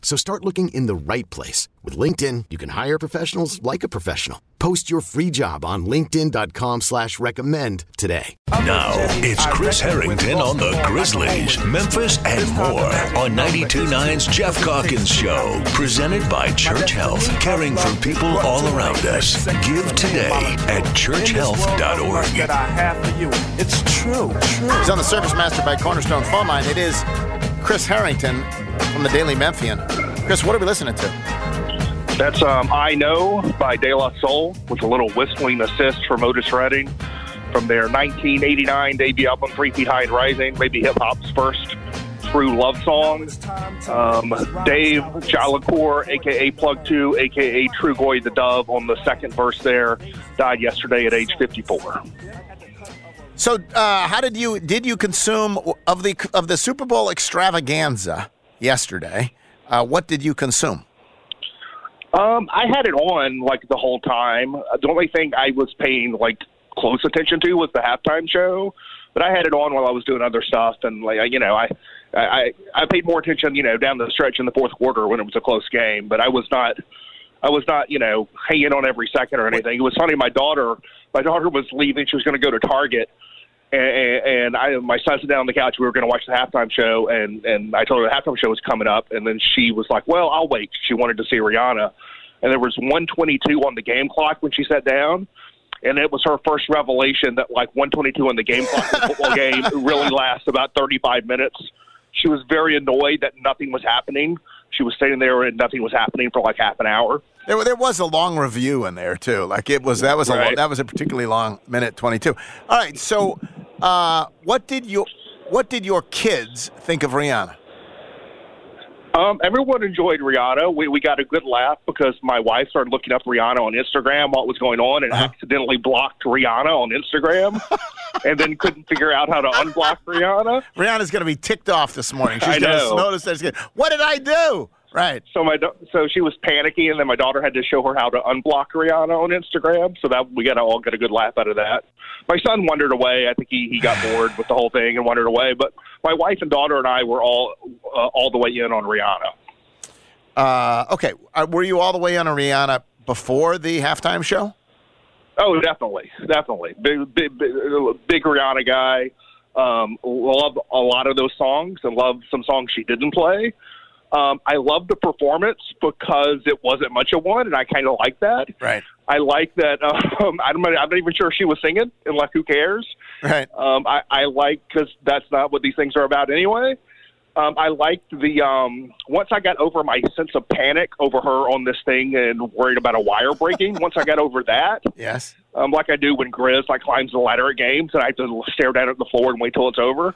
So start looking in the right place. With LinkedIn, you can hire professionals like a professional. Post your free job on linkedin.com slash recommend today. Now, it's Chris Harrington on the Grizzlies, Memphis, and more on 92.9's Geoff Calkins Show. Presented by Church Health, caring for people all around us. Give today at churchhealth.org. That I have for you. It's true, true. He's on the Service Master by Cornerstone phone line. It is Chris Harrington from the Daily Memphian. Chris, what are we listening to? That's um, I Know by De La Soul with a little whistling assist from Otis Redding from their 1989 debut album, Three Feet High and Rising, maybe hip hop's first true love song. Um, Dave Jolicoeur, aka Plug 2, aka Trugoy the Dove, on the second verse there, died yesterday at age 54. So, uh, how did you did you consume of the of the Super Bowl extravaganza yesterday? Uh, what did you consume? Um, I had it on like the whole time. The only thing I was paying like close attention to was the halftime show, but I had it on while I was doing other stuff, and like you know, I I I paid more attention, you know, down the stretch in the fourth quarter when it was a close game, but I was not. I was not, you know, hanging on every second or anything. It was funny. My daughter, my daughter was leaving. She was going to go to Target, and, and I, my son sat down on the couch. We were going to watch the halftime show, and and I told her the halftime show was coming up, and then she was like, "Well, I'll wait." She wanted to see Rihanna, and there was 122 on the game clock when she sat down, and it was her first revelation that like 122 on the game clock in a football game really lasts about 35 minutes. She was very annoyed that nothing was happening. She was sitting there and nothing was happening for like half an hour. There, there was a long review in there too. Like it was that was a Right. that was a particularly long minute twenty two. All right, so uh, what did you what did your kids think of Rihanna? Um, everyone enjoyed Rihanna. We, we got a good laugh because my wife started looking up Rihanna on Instagram, what was going on, and accidentally blocked Rihanna on Instagram, and then couldn't figure out how to unblock Rihanna. Rihanna's going to be ticked off this morning. She's going to notice that. She's gonna, what did I do? Right. So my so she was panicking, and then my daughter had to show her how to unblock Rihanna on Instagram. So that we got to all get a good laugh out of that. My son wandered away. I think he, he got bored with the whole thing and wandered away. But my wife and daughter and I were all uh, all the way in on Rihanna. Uh, okay. Uh, were you all the way in on Rihanna before the halftime show? Oh, definitely, definitely. Big, big, big, big Rihanna guy. Um, love a lot of those songs and love some songs she didn't play. Um, I love the performance because it wasn't much of one, and I kind of like that. Right. I like that. Um, I'm, not, I'm not even sure she was singing, and like, who cares? Right. Um, I, I like because that's not what these things are about anyway. Um, I liked the um, once I got over my sense of panic over her on this thing and worried about a wire breaking. once I got over that, Yes. Um, like I do when Grizz like climbs the ladder at games, and I have to stare down at the floor and wait till it's over.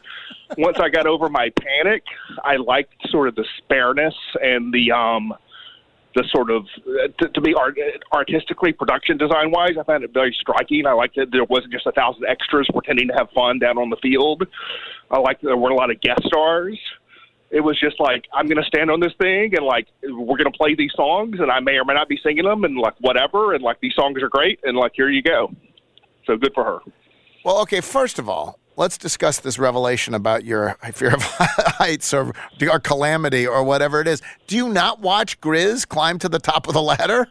Once I got over my panic, I liked sort of the spareness and the um, the sort of to, to be art, artistically production design wise. I found it very striking. I liked that there wasn't just a thousand extras pretending to have fun down on the field. I liked that there weren't a lot of guest stars. It was just like I'm going to stand on this thing and like we're going to play these songs and I may or may not be singing them and like whatever and like these songs are great and like here you go. So good for her. Well, okay. First of all, let's discuss this revelation about your fear of heights or, or calamity or whatever it is. Do you not watch Grizz climb to the top of the ladder?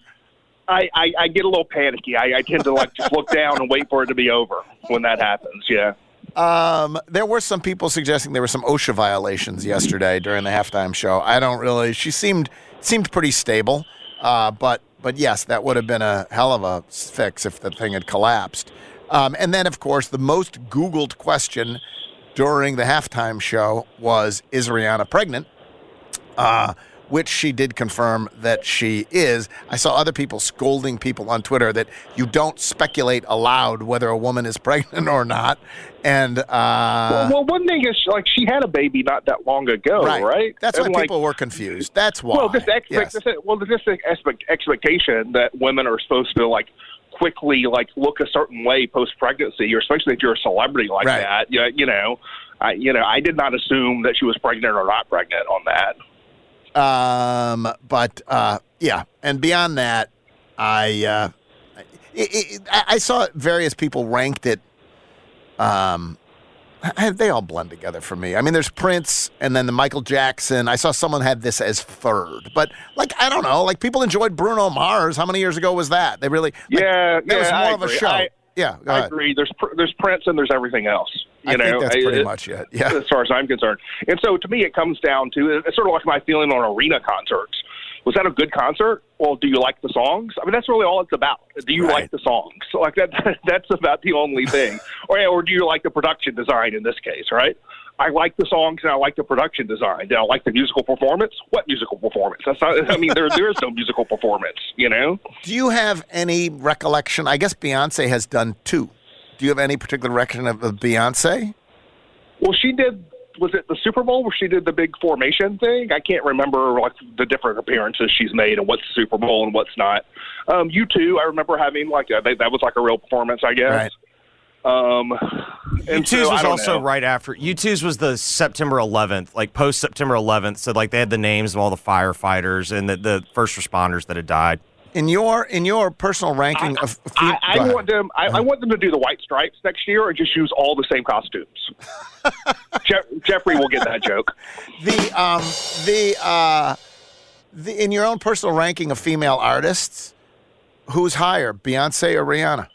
I, I, I get a little panicky. I, I tend to like just look down and wait for it to be over when that happens. Yeah. Um, there were some people suggesting there were some OSHA violations yesterday during the halftime show. I don't really. She seemed seemed pretty stable, uh, but but yes, that would have been a hell of a fix if the thing had collapsed. Um, and then, of course, the most Googled question during the halftime show was, "Is Rihanna pregnant?" Uh, which she did confirm that she is. I saw other people scolding people on Twitter that you don't speculate aloud whether a woman is pregnant or not. And uh, well, well, one thing is like she had a baby not that long ago, right? That's And, why like, people were confused. That's why. Well, this, expect, Yes. this well, this expect, expectation that women are supposed to like quickly like look a certain way post pregnancy, or especially if you're a celebrity like Right. that. You, you know, I you know I did not assume that she was pregnant or not pregnant on that. Um, but uh, yeah, and beyond that, I, uh, it, it, I I saw various people ranked it. Um, I- they all blend together for me. I mean, there's Prince and then the Michael Jackson. I saw someone had this as third, but like I don't know, like people enjoyed Bruno Mars. How many years ago was that? They really, like, yeah, that yeah, was more I of a agree. show. I, yeah, I agree. There's pr- there's Prince and there's everything else. You I know, think that's pretty it- much it. Yeah. as far as I'm concerned. And so to me, it comes down to it's sort of like my feeling on arena concerts. Was that a good concert? Well, do you like the songs? I mean, that's really all it's about. Do you Right. like the songs? So like that, that's about the only thing. or or do you like the production design in this case? Right. I like the songs and I like the production design. Do I like the musical performance? What musical performance? That's not. I mean, there there is no musical performance. You know. Do you have any recollection? I guess Beyonce has done two. Do you have any particular recollection of, of Beyonce? Well, she did. Was it the Super Bowl where she did the big formation thing? I can't remember like the different appearances she's made and what's Super Bowl and what's not. Um, U2. I remember having like a, that was like a real performance, I guess. Um, and U2's so, was also know. right after. U2's was the September 11th, like post September 11th. So like they had the names of all the firefighters and the, the first responders that had died. In your in your personal ranking of, of I, go I want them. I, I want them to do the white stripes next year and just use all the same costumes. Je- Jeffrey will get that joke. the um the uh the in your own personal ranking of female artists, who's higher, Beyonce or Rihanna?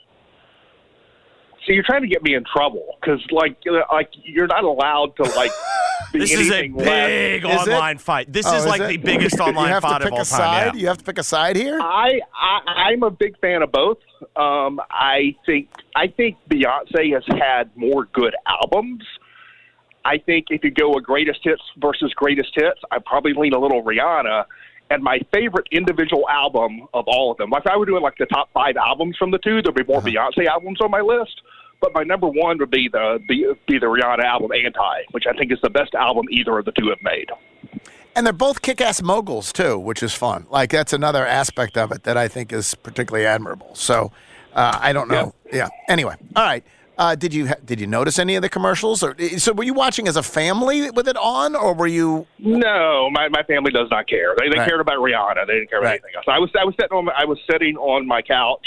So you're trying to get me in trouble because, like, uh, like you're not allowed to like. be This is a anything less. big Is online fight. This Oh, is like it? the biggest online you have fight to pick of all a time. side. Yeah. You have to pick a side here. I, I I'm a big fan of both. Um, I think I think Beyonce has had more good albums. I think if you go a greatest hits versus greatest hits, I probably lean a little Rihanna. And my favorite individual album of all of them, like if I were doing like the top five albums from the two, there'd be more Beyonce albums on my list. But my number one would be the be, be the Rihanna album Anti, which I think is the best album either of the two have made. And they're both kick-ass moguls too, which is fun. Like that's another aspect of it that I think is particularly admirable. So uh, I don't know. Yeah. Anyway, all right. Uh, did you did you notice any of the commercials? Or so were you watching as a family with it on, or were you? No, my, my family does not care. They, they Right. cared about Rihanna. They didn't care about Right. anything else. I was I was sitting on my, I was sitting on my couch,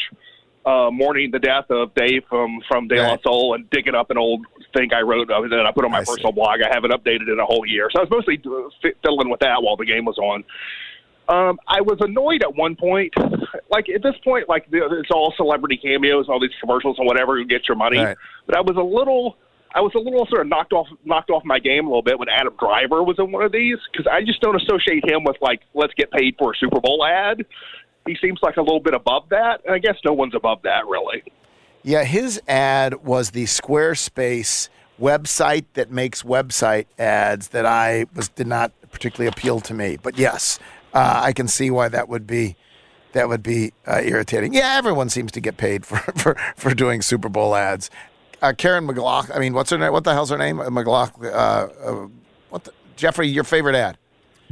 uh, mourning the death of Dave from from De La Right. Soul and digging up an old thing I wrote that I put on my I see. personal blog. I haven't updated in a whole year, so I was mostly uh, fiddling with that while the game was on. Um, I was annoyed at one point. Like at this point, like it's all celebrity cameos, all these commercials and whatever. You get your money. Right. But I was a little, I was a little sort of knocked off, knocked off my game a little bit when Adam Driver was in one of these because I just don't associate him with like let's get paid for a Super Bowl ad. He seems like a little bit above that, and I guess no one's above that really. Yeah, his ad was the Squarespace website that makes website ads that I was did not particularly appeal to me. But yes, uh, I can see why that would be that would be uh, irritating. Yeah, everyone seems to get paid for for, for doing Super Bowl ads. Uh, Karen McLaughlin. I mean, what's her name? What the hell's her name? Uh, McLaughlin. Uh, uh, what? The, Jeffrey, your favorite ad?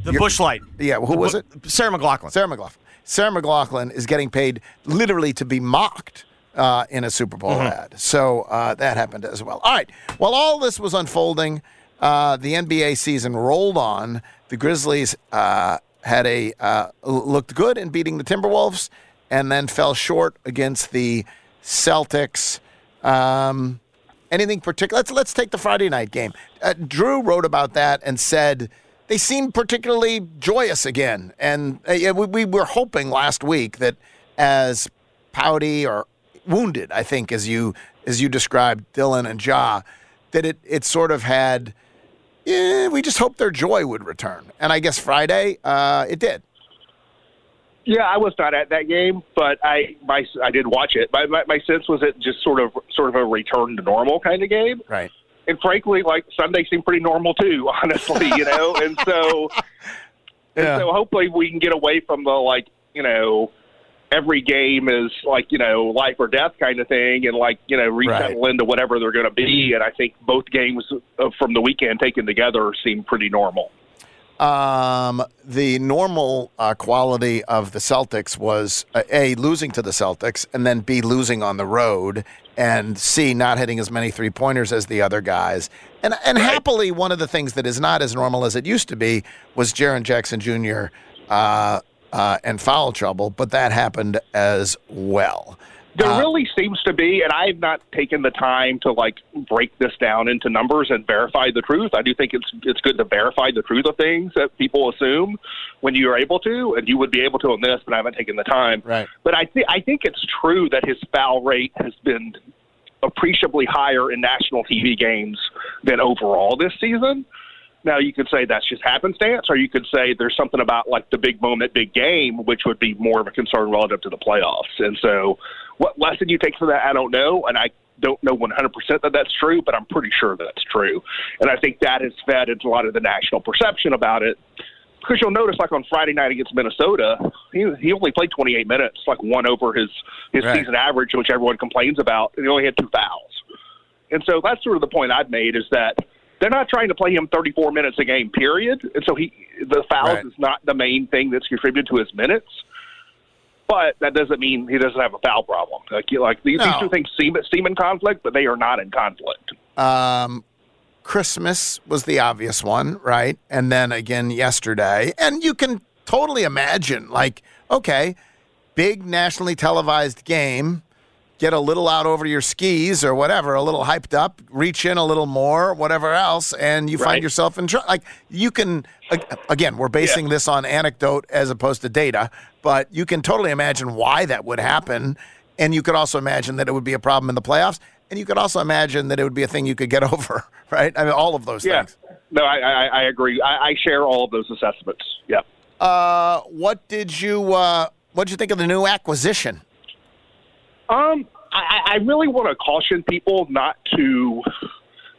The Busch Light. Yeah, who was it? Sarah McLachlan. Sarah McLachlan. Sarah McLachlan is getting paid literally to be mocked uh, in a Super Bowl ad. So uh, that happened as well. All right. While all this was unfolding, uh, the NBA season rolled on. The Grizzlies uh, had a uh, looked good in beating the Timberwolves, and then fell short against the Celtics. Um, anything particular? Let's let's take the Friday night game. Uh, Drew wrote about that and said they seemed particularly joyous again, and uh, we, we were hoping last week that as pouty or wounded, I think, as you as you described Dylan and Ja, that it it sort of had. Yeah, we just hoped their joy would return, and I guess Friday uh, it did. Yeah, I was not at that game, but I my I did watch it. My, my my sense was it just sort of sort of a return to normal kind of game. Right. And frankly, like Sunday seemed pretty normal too, honestly, you know. and so, Yeah. and so hopefully we can get away from the like you know every game is like you know life or death kind of thing, and like you know resettle into whatever they're going to be. And I think both games uh, from the weekend taken together seem pretty normal. Um, the normal uh, quality of the Celtics was uh, a losing to the Celtics, and then b losing on the road, and c not hitting as many three pointers as the other guys. And and happily, one of the things that is not as normal as it used to be was Jaren Jackson Jr. Uh, uh, and foul trouble, but that happened as well. There Uh, really seems to be, and I've not taken the time to like break this down into numbers and verify the truth. I do think it's it's good to verify the truth of things that people assume when you are able to, and you would be able to on this, but I haven't taken the time. Right. But I think I think it's true that his foul rate has been appreciably higher in national TV games than overall this season. Now you could say that's just happenstance, or you could say there's something about like the big moment, big game, which would be more of a concern relative to the playoffs. And so, what lesson you take from that, I don't know, and I don't know 100% that that's true, but I'm pretty sure that's true. And I think that has fed into a lot of the national perception about it. Because you'll notice, like on Friday night against Minnesota, he, he only played 28 minutes, like one over his his Right. season average, which everyone complains about, and he only had two fouls. And so that's sort of the point I've made is that they're not trying to play him 34 minutes a game, period. And so he the fouls Right. is not the main thing that's contributed to his minutes. But that doesn't mean he doesn't have a foul problem. Like, like these, these two things seem seem in conflict, but they are not in conflict. Um, Christmas was the obvious one, right? And then again yesterday. And you can totally imagine, like, okay, big nationally televised game, get a little out over your skis or whatever, a little hyped up, reach in a little more, whatever else, and you find yourself in trouble. Like, you can, again, we're basing this on anecdote as opposed to data, but you can totally imagine why that would happen. And you could also imagine that it would be a problem in the playoffs. And you could also imagine that it would be a thing you could get over, right? I mean, all of those Yeah. things. No, I, I, I agree. I, I share all of those assessments. Yeah. Uh, what did you uh, what did you think of the new acquisition? Um, I, I really want to caution people not to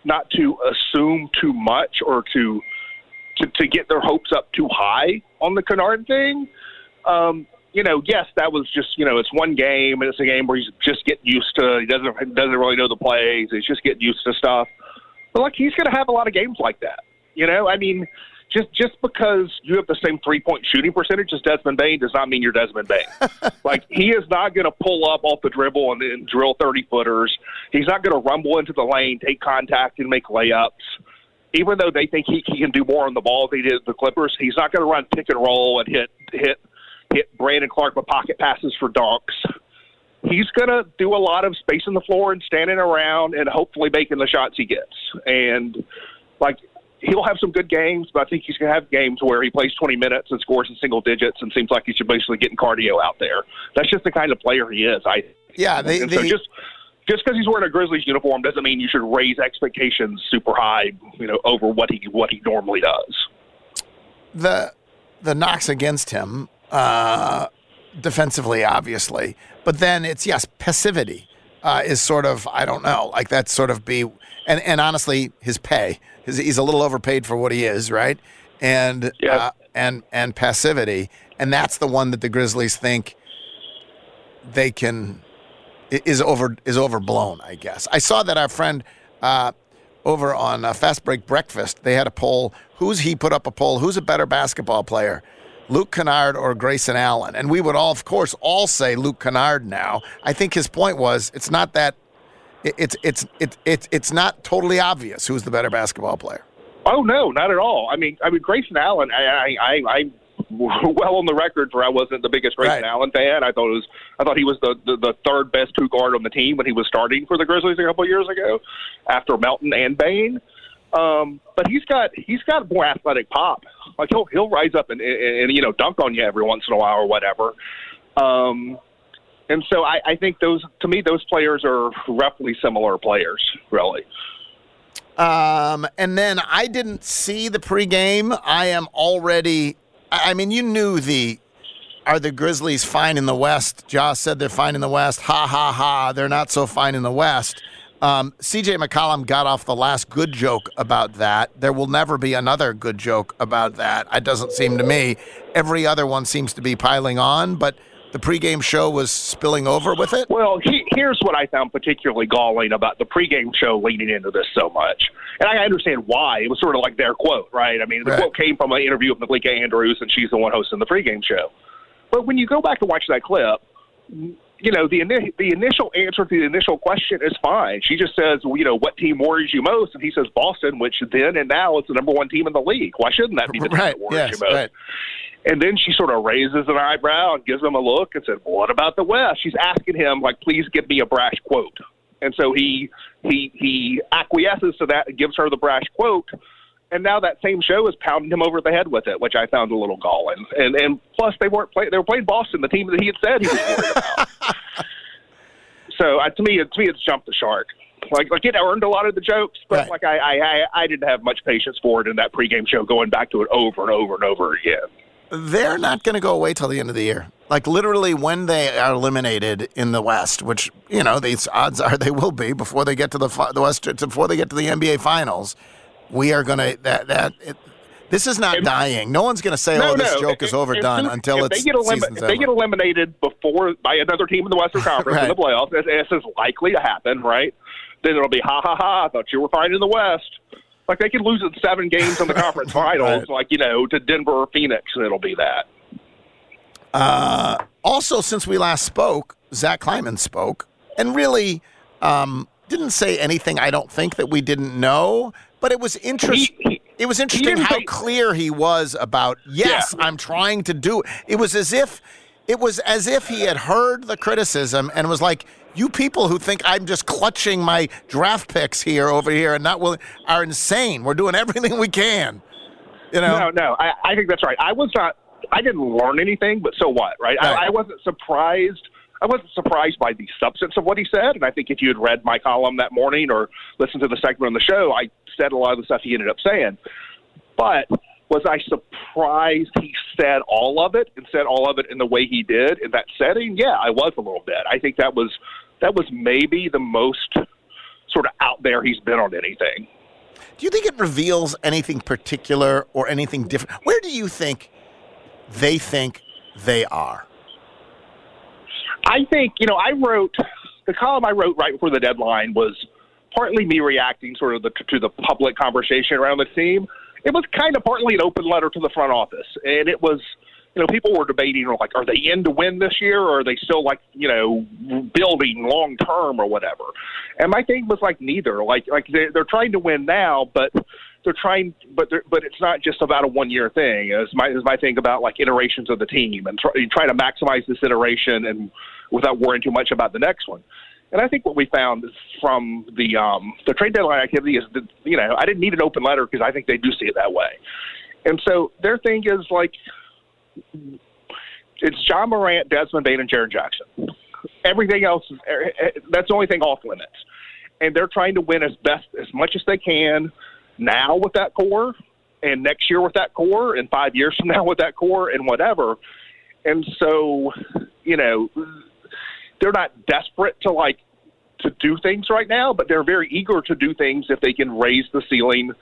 not to assume too much or to to, to get their hopes up too high on the Kennard thing. Um, you know, yes, that was just you know it's one game and it's a game where he's just getting used to. He doesn't doesn't really know the plays. He's just getting used to stuff. But like he's going to have a lot of games like that. You know, I mean, just just because you have the same three point shooting percentage as Desmond Bane does not mean you're Desmond Bane. like he is not going to pull up off the dribble and, and drill thirty footers. He's not going to rumble into the lane, take contact, and make layups. Even though they think he, he can do more on the ball than he did the Clippers, he's not going to run pick and roll and hit hit hit Brandon Clarke with pocket passes for dunks he's going to do a lot of spacing the floor and standing around and hopefully making the shots he gets. And like he'll have some good games, but I think he's going to have games where he plays 20 minutes and scores in single digits and seems like he's just basically getting cardio out there. That's just the kind of player he is. I Yeah, they, so they just just because he's wearing a Grizzlies uniform doesn't mean you should raise expectations super high, you know, over what he what he normally does. the the knocks against him uh, defensively, obviously, but then it's yes, passivity uh, is sort of I don't know, like that's sort of be and and honestly, his pay his, he's a little overpaid for what he is, right? And Yeah. uh, and and passivity, and that's the one that the Grizzlies think they can is over is overblown. I guess I saw that our friend. Uh, over on uh, Fast Break Breakfast, they had a poll. Who's he put up a poll? Who's a better basketball player, Luke Kennard or Grayson Allen? And we would all, of course, all say Luke Kennard. Now, I think his point was it's not that it's it's it's it's it's not totally obvious who's the better basketball player. Oh no, not at all. I mean, I mean Grayson Allen. I, I, I, I'm well on the record for I wasn't the biggest Grayson Right. Allen fan. I thought it was I thought he was the, the the third best two guard on the team when he was starting for the Grizzlies a couple of years ago, after Melton and Bane. Um, but he's got he's got more athletic pop. Like he'll he'll rise up and, and, and you know dunk on you every once in a while or whatever. Um, and so I, I think those to me those players are roughly similar players, really. Um, and then I didn't see the pregame. I am already. I I mean, you knew the are the Grizzlies fine in the West? Josh said they're fine in the West. Ha ha ha! They're not so fine in the West. Um, CJ McCollum got off the last good joke about that. There will never be another good joke about that. It doesn't seem to me. Every other one seems to be piling on, but the pregame show was spilling over with it. Well, he, here's what I found particularly galling about the pregame show leading into this so much. And I understand why. It was sort of like their quote, right? I mean, the Right. quote came from an interview with Malika Andrews, and she's the one hosting the pregame show. But when you go back to watch that clip, you know, the, ini- the initial answer to the initial question is fine. She just says, well, you know, what team worries you most? And he says Boston, which then and now is the number one team in the league. Why shouldn't that be the team Right. that worries Yes. you most? Right. And then she sort of raises an eyebrow and gives him a look and said, "What about the West?" She's asking him, like, "Please give me a brash quote." And so he he he acquiesces to that and gives her the brash quote. And now that same show is pounding him over the head with it, which I found a little galling. And and plus they weren't play, they were playing Boston, the team that he had said he was worried about. so uh, to me, to me, it's jumped the shark. Like, like it earned a lot of the jokes, but Right. like I, I, I, I didn't have much patience for it in that pregame show, going back to it over and over and over again. They're not going to go away till the end of the year. Like literally, when they are eliminated in the West, which you know these odds are they will be before they get to the the West before they get to the NBA Finals. We are going to that that. It, this is not dying. No one's going to say, "Oh, this joke is If- if- overdone" if- until if it's they get if they get eliminated before by another team in the Western Conference in the playoffs, as, as is likely to happen, right? Then it'll be ha ha ha. I thought you were fine in the West. Like they could lose in seven games in the conference finals, Right. like you know, to Denver or Phoenix, and it'll be that. Uh, also, since we last spoke, Zach Kleiman spoke and really um, didn't say anything. I don't think that we didn't know, but it was interesting. It was interesting how clear he was about. Yes, Yeah. I'm trying to do. It was as if it was as if he had heard the criticism and was like, "You people who think I'm just clutching my draft picks here over here and not willing are insane. We're doing everything we can." You know. No, no, I, I think that's right. I was not. I didn't learn anything, but so what, right? Right. I, I wasn't surprised. I wasn't surprised by the substance of what he said, and I think if you had read my column that morning or listened to the segment on the show, I said a lot of the stuff he ended up saying. But was I surprised he said all of it and said all of it in the way he did in that setting? Yeah, I was a little bit. I think that was that was maybe the most sort of out there he's been on anything. Do you think it reveals anything particular or anything different? Where do you think they think they are? I think you know I wrote the column I wrote right before the deadline was partly me reacting sort of the, to the public conversation around the team. It was kind of partly an open letter to the front office, and it was you know people were debating like are they in to win this year or are they still like you know building long term or whatever. And my thing was like neither. Like like they're, they're trying to win now, but they're trying, but they're, but it's not just about a one year thing. Is my is my thing about like iterations of the team and try, trying to maximize this iteration and without worrying too much about the next one. And I think what we found from the um, the trade deadline activity is that you know I didn't need an open letter because I think they do see it that way. And so their thing is like it's John Morant, Desmond Bane, and Jaren Jackson. Everything else is er, eh, eh, that's the only thing off limits. And they're trying to win as best as much as they can now with that core, and next year with that core, and five years from now with that core, and whatever. And so, you know, they're not desperate to like to do things right now, but they're very eager to do things if they can raise the ceiling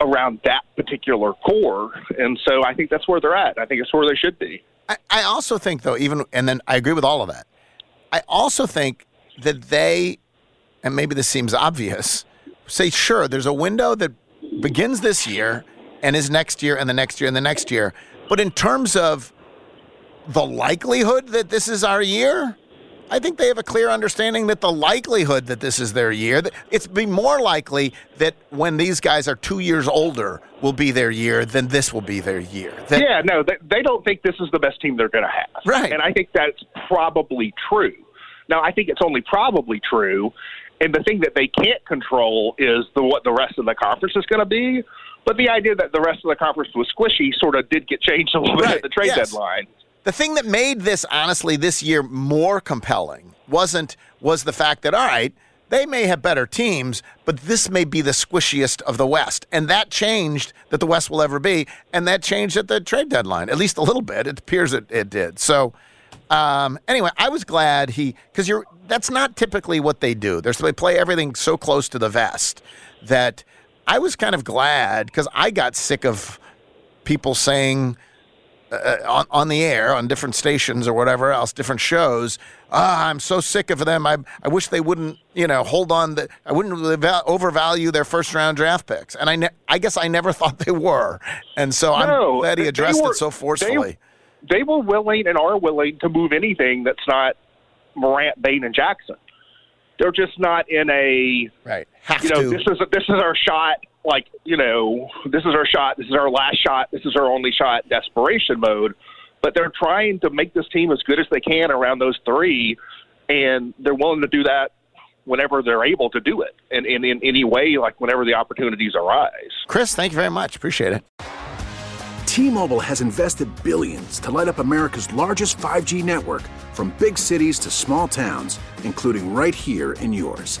around that particular core. And so I think that's where they're at. I think it's where they should be. I, I also think, though, even, and then I agree with all of that. I also think that they, and maybe this seems obvious, say, sure, there's a window that begins this year and is next year and the next year and the next year. But in terms of the likelihood that this is our year, I think they have a clear understanding that the likelihood that this is their year, that it's be more likely that when these guys are two years older will be their year than this will be their year. That, yeah, no, they, they don't think this is the best team they're going to have. Right. And I think that's probably true. Now, I think it's only probably true. And the thing that they can't control is the what the rest of the conference is going to be. But the idea that the rest of the conference was squishy sort of did get changed a little bit at the trade yes. deadline. The thing that made this honestly this year more compelling wasn't was the fact that all right, they may have better teams, but this may be the squishiest of the West. And that changed that the West will ever be. And that changed at the trade deadline, at least a little bit. It appears it, it did. So, um, anyway, I was glad he, because you're, that's not typically what they do. They're, they play everything so close to the vest that I was kind of glad because I got sick of people saying, uh, on, on the air on different stations or whatever else, different shows. Ah, I'm so sick of them. I, I wish they wouldn't, you know, hold on. The, I wouldn't overvalue their first round draft picks. And I, ne- I guess I never thought they were. And so no, I'm glad he addressed were, it so forcefully. They, they, were willing and are willing to move anything that's not Morant, Bane, and Jackson. They're just not in a right. Have you know, to. this is a, this is our shot like you know this is our shot this is our last shot this is our only shot desperation mode. But they're trying to make this team as good as they can around those three and they're willing to do that whenever they're able to do it and, and in any way like whenever the opportunities arise. Chris thank you very much. Appreciate it. T-mobile has invested billions to light up america's largest 5g network from big cities to small towns including right here in yours